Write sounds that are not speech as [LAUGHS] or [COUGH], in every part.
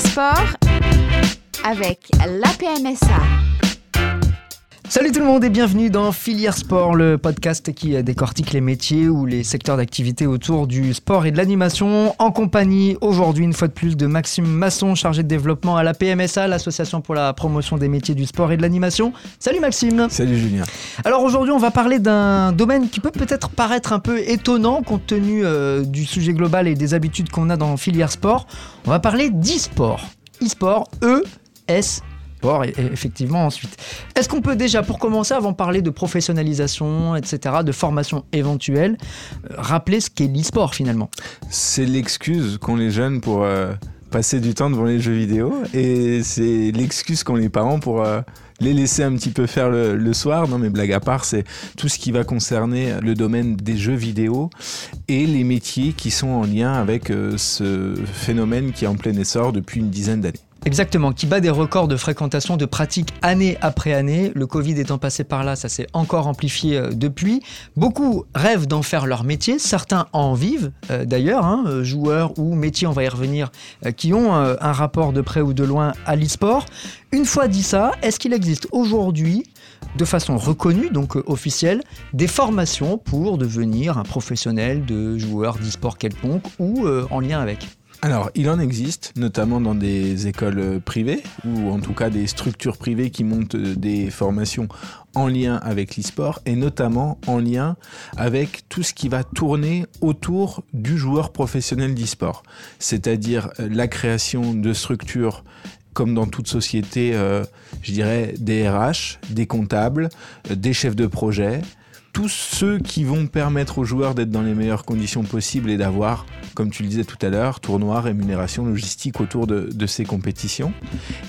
Sport avec la PMSA. Salut tout le monde et bienvenue dans Filière Sport, le podcast qui décortique les métiers ou les secteurs d'activité autour du sport et de l'animation. En compagnie aujourd'hui une fois de plus de Maxime Masson, chargé de développement à la PMSA, l'association pour la promotion des métiers du sport et de l'animation. Salut Maxime. Salut Julien. Alors aujourd'hui on va parler d'un domaine qui peut peut-être paraître un peu étonnant compte tenu euh, du sujet global et des habitudes qu'on a dans Filière Sport. On va parler d'e-sport. E-sport, E-S et, effectivement ensuite. Est-ce qu'on peut déjà, pour commencer, avant de parler de professionnalisation, etc., de formation éventuelle, euh, rappeler ce qu'est l'e-sport finalement? C'est l'excuse qu'ont les jeunes pour euh, passer du temps devant les jeux vidéo et c'est l'excuse qu'ont les parents pour euh, les laisser un petit peu faire le, soir. Non mais blague à part, c'est tout ce qui va concerner le domaine des jeux vidéo et les métiers qui sont en lien avec ce phénomène qui est en plein essor depuis une dizaine d'années. Exactement, qui bat des records de fréquentation, de pratique année après année. Le Covid étant passé par là, ça s'est encore amplifié euh, depuis. Beaucoup rêvent d'en faire leur métier, certains en vivent euh, d'ailleurs, hein, euh, joueurs ou métiers, on va y revenir, qui ont un rapport de près ou de loin à l'e-sport. Une fois dit ça, est-ce qu'il existe aujourd'hui de façon reconnue, donc officielle, des formations pour devenir un professionnel de joueur d'e-sport quelconque ou en lien avec? Alors, il en existe, notamment dans des écoles privées, ou en tout cas des structures privées qui montent des formations en lien avec l'e-sport, et notamment en lien avec tout ce qui va tourner autour du joueur professionnel d'e-sport. C'est-à-dire euh, la création de structures comme dans toute société, euh, je dirais des RH, des comptables, euh, des chefs de projet, tous ceux qui vont permettre aux joueurs d'être dans les meilleures conditions possibles et d'avoir, comme tu le disais tout à l'heure, tournoi, rémunération, logistique autour de, ces compétitions.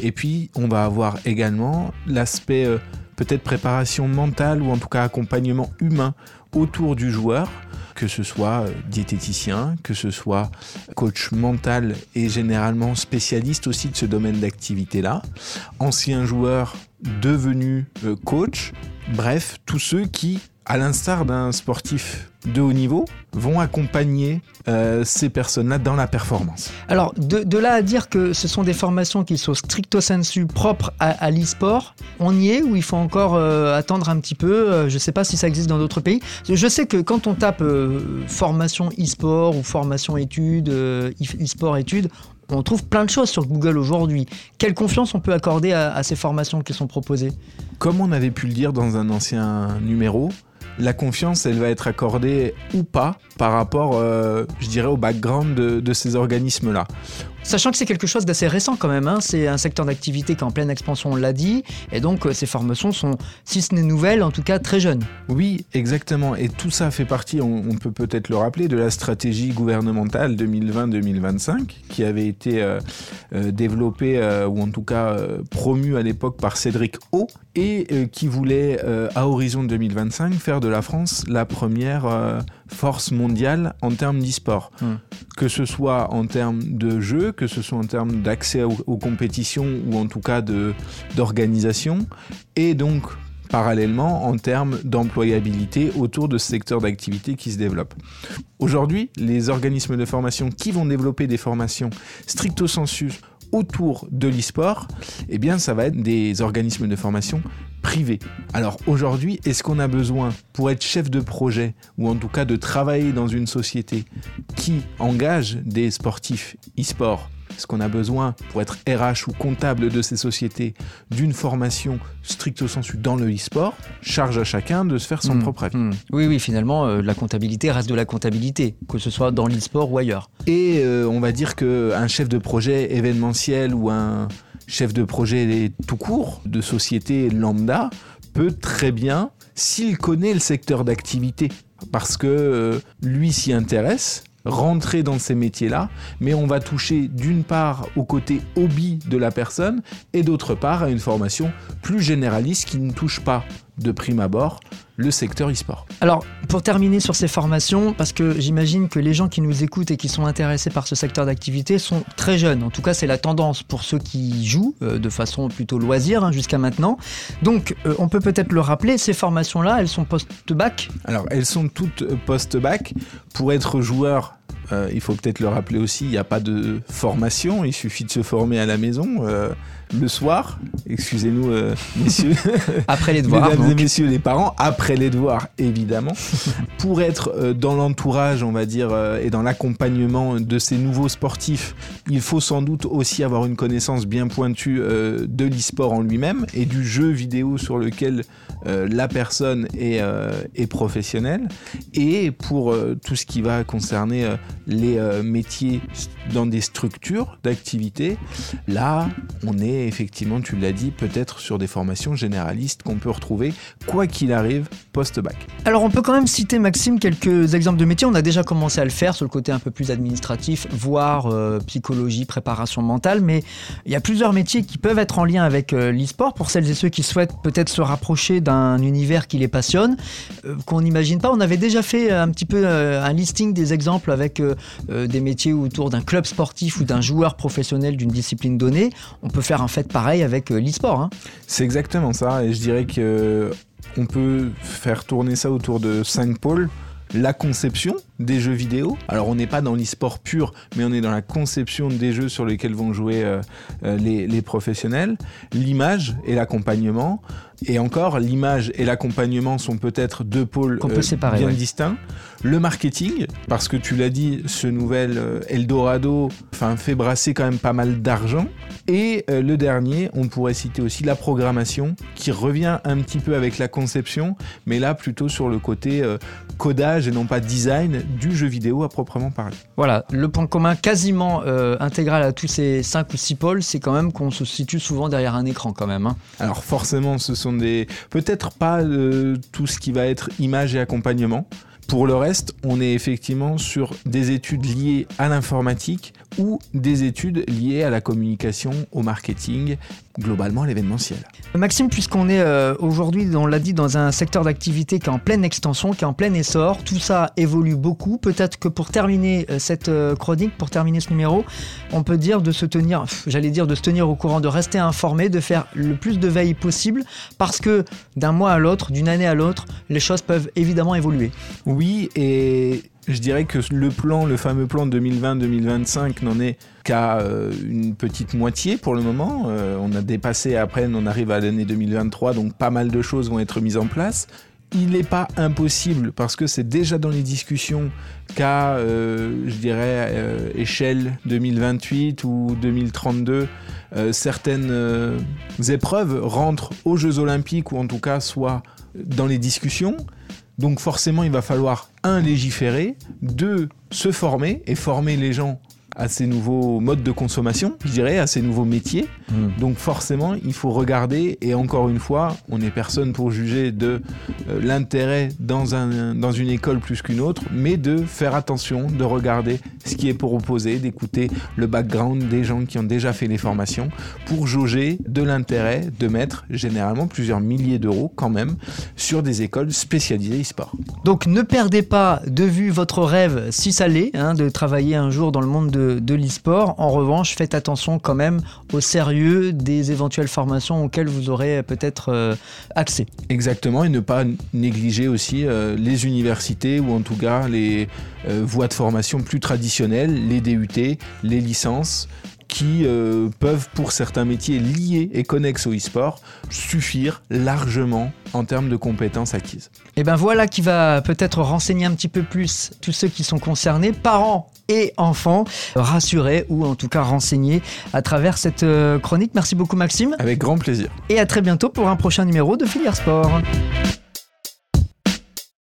Et puis, on va avoir également l'aspect euh, peut-être préparation mentale ou en tout cas accompagnement humain autour du joueur, que ce soit euh, diététicien, que ce soit coach mental et généralement spécialiste aussi de ce domaine d'activité-là, ancien joueur devenu euh, coach, bref, tous ceux qui à l'instar d'un sportif de haut niveau, vont accompagner euh, ces personnes-là dans la performance. Alors, de, là à dire que ce sont des formations qui sont stricto sensu propres à, l'e-sport, on y est ou il faut encore euh, attendre un petit peu euh, Je ne sais pas si ça existe dans d'autres pays. Je sais que quand on tape formation e-sport ou formation études, e-sport études, on trouve plein de choses sur Google aujourd'hui. Quelle confiance on peut accorder à ces formations qui sont proposées? Comme on avait pu le dire dans un ancien numéro, la confiance, elle va être accordée ou pas par rapport, euh, je dirais, au background de, ces organismes-là. Sachant que c'est quelque chose d'assez récent quand même, hein. c'est un secteur d'activité qui est en pleine expansion, on l'a dit, et donc euh, ces formations sont, si ce n'est nouvelles, en tout cas très jeunes. Oui, exactement, et tout ça fait partie, on, peut peut-être le rappeler, de la stratégie gouvernementale 2020-2025 qui avait été euh, développée, ou en tout cas promue à l'époque par Cédric O, et qui voulait, à horizon 2025, faire de la France la première euh, force mondiale en termes d'e-sport. Hmm. Que ce soit en termes de jeux, que ce soit en termes d'accès aux, compétitions ou en tout cas d'organisation, et donc parallèlement en termes d'employabilité autour de ce secteur d'activité qui se développe. Aujourd'hui, les organismes de formation qui vont développer des formations stricto sensu autour de l'e-sport, eh bien ça va être des organismes de formation privés. Alors aujourd'hui, est-ce qu'on a besoin pour être chef de projet ou en tout cas de travailler dans une société qui engage des sportifs e-sport est-ce qu'on a besoin, pour être RH ou comptable de ces sociétés, d'une formation stricto sensu dans le e-sport Charge à chacun de se faire son hmm. propre avis. Hmm. Oui, oui, finalement, euh, la comptabilité reste de la comptabilité, que ce soit dans l'e-sport ou ailleurs. Et euh, on va dire qu'un chef de projet événementiel ou un chef de projet tout court de société lambda peut très bien, s'il connaît le secteur d'activité, parce que euh, lui s'y intéresse, rentrer dans ces métiers-là, mais on va toucher d'une part au côté hobby de la personne et d'autre part à une formation plus généraliste qui ne touche pas de prime abord le secteur e-sport. Alors, pour terminer sur ces formations, parce que j'imagine que les gens qui nous écoutent et qui sont intéressés par ce secteur d'activité sont très jeunes. En tout cas, c'est la tendance pour ceux qui jouent euh, de façon plutôt loisir hein, jusqu'à maintenant. Donc, euh, on peut peut-être le rappeler, ces formations-là, elles sont post-bac? Alors, elles sont toutes post-bac. Pour être joueur, euh, il faut peut-être le rappeler aussi, il n'y a pas de formation, il suffit de se former à la maison le soir, excusez-nous euh, messieurs, [LAUGHS] après les devoirs, mesdames et messieurs les parents, après les devoirs évidemment, [LAUGHS] pour être euh, dans l'entourage, on va dire, euh, et dans l'accompagnement de ces nouveaux sportifs, il faut sans doute aussi avoir une connaissance bien pointue de l'e-sport en lui-même et du jeu vidéo sur lequel la personne est, est, professionnelle. Et pour tout ce qui va concerner les métiers dans des structures d'activité, là, on est effectivement, tu l'as dit, peut-être sur des formations généralistes qu'on peut retrouver, quoi qu'il arrive, post-bac. Alors on peut quand même citer, Maxime, quelques exemples de métiers. On a déjà commencé à le faire sur le côté un peu plus administratif, voire euh, psychologie, préparation mentale, mais il y a plusieurs métiers qui peuvent être en lien avec euh, l'e-sport pour celles et ceux qui souhaitent peut-être se rapprocher d'un univers qui les passionne, euh, qu'on n'imagine pas. On avait déjà fait un petit peu un listing des exemples avec des métiers autour d'un club sportif ou d'un joueur professionnel d'une discipline donnée. On peut faire fait pareil avec euh, l'e-sport. Hein. C'est exactement ça, et je dirais que on peut faire tourner ça autour de cinq pôles la conception des jeux vidéo. Alors on n'est pas dans l'e-sport pur, mais on est dans la conception des jeux sur lesquels vont jouer euh, euh, les, professionnels, l'image et l'accompagnement. Et encore, l'image et l'accompagnement sont peut-être deux pôles euh, bien distincts. Le marketing, parce que tu l'as dit, ce nouvel Eldorado fait brasser quand même pas mal d'argent. Et le dernier, on pourrait citer aussi la programmation, qui revient un petit peu avec la conception, mais là plutôt sur le côté codage et non pas design du jeu vidéo à proprement parler. Voilà, le point commun quasiment euh, intégral à tous ces 5 ou 6 pôles, c'est quand même qu'on se situe souvent derrière un écran quand même. Hein. Alors forcément, ce sont des... Peut-être pas euh, tout ce qui va être image et accompagnement. Pour le reste, on est effectivement sur des études liées à l'informatique ou des études liées à la communication, au marketing, globalement l'événementiel. Maxime, puisqu'on est euh, aujourd'hui, on l'a dit, dans un secteur d'activité qui est en pleine extension, qui est en plein essor, tout ça évolue beaucoup. Peut-être que pour terminer euh, cette euh, chronique, pour terminer ce numéro, on peut dire de se tenir, j'allais dire de se tenir au courant, de rester informé, de faire le plus de veille possible, parce que d'un mois à l'autre, d'une année à l'autre, les choses peuvent évidemment évoluer. Oui, et je dirais que le plan, le fameux plan 2020-2025 n'en est qu'à euh, une petite moitié pour le moment. Euh, on a dépassé après, on arrive à l'année 2023, donc pas mal de choses vont être mises en place. Il n'est pas impossible, parce que c'est déjà dans les discussions, qu'à, euh, je dirais, échelle 2028 ou 2032, certaines épreuves rentrent aux Jeux Olympiques, ou en tout cas soient dans les discussions. Donc forcément, il va falloir, un, légiférer, deux, se former et former les gens à ces nouveaux modes de consommation, je dirais, à ces nouveaux métiers. Hmm. Donc forcément, il faut regarder, et encore une fois, on n'est personne pour juger de euh, l'intérêt dans, un, dans une école plus qu'une autre, mais de faire attention, de regarder ce qui est proposé, d'écouter le background des gens qui ont déjà fait les formations, pour jauger de l'intérêt de mettre généralement plusieurs milliers d'euros quand même sur des écoles spécialisées e-sport. Donc ne perdez pas de vue votre rêve, si ça l'est, hein, de travailler un jour dans le monde de de, l'e-sport. En revanche, faites attention quand même au sérieux des éventuelles formations auxquelles vous aurez peut-être euh, accès. Exactement, et ne pas négliger aussi euh, les universités ou en tout cas les euh, voies de formation plus traditionnelles, les DUT, les licences qui peuvent, pour certains métiers liés et connexes au e-sport, suffire largement en termes de compétences acquises. Et ben voilà qui va peut-être renseigner un petit peu plus tous ceux qui sont concernés, parents et enfants, rassurés ou en tout cas renseignés à travers cette euh, chronique. Merci beaucoup Maxime. Avec grand plaisir. Et à très bientôt pour un prochain numéro de Filière Sport.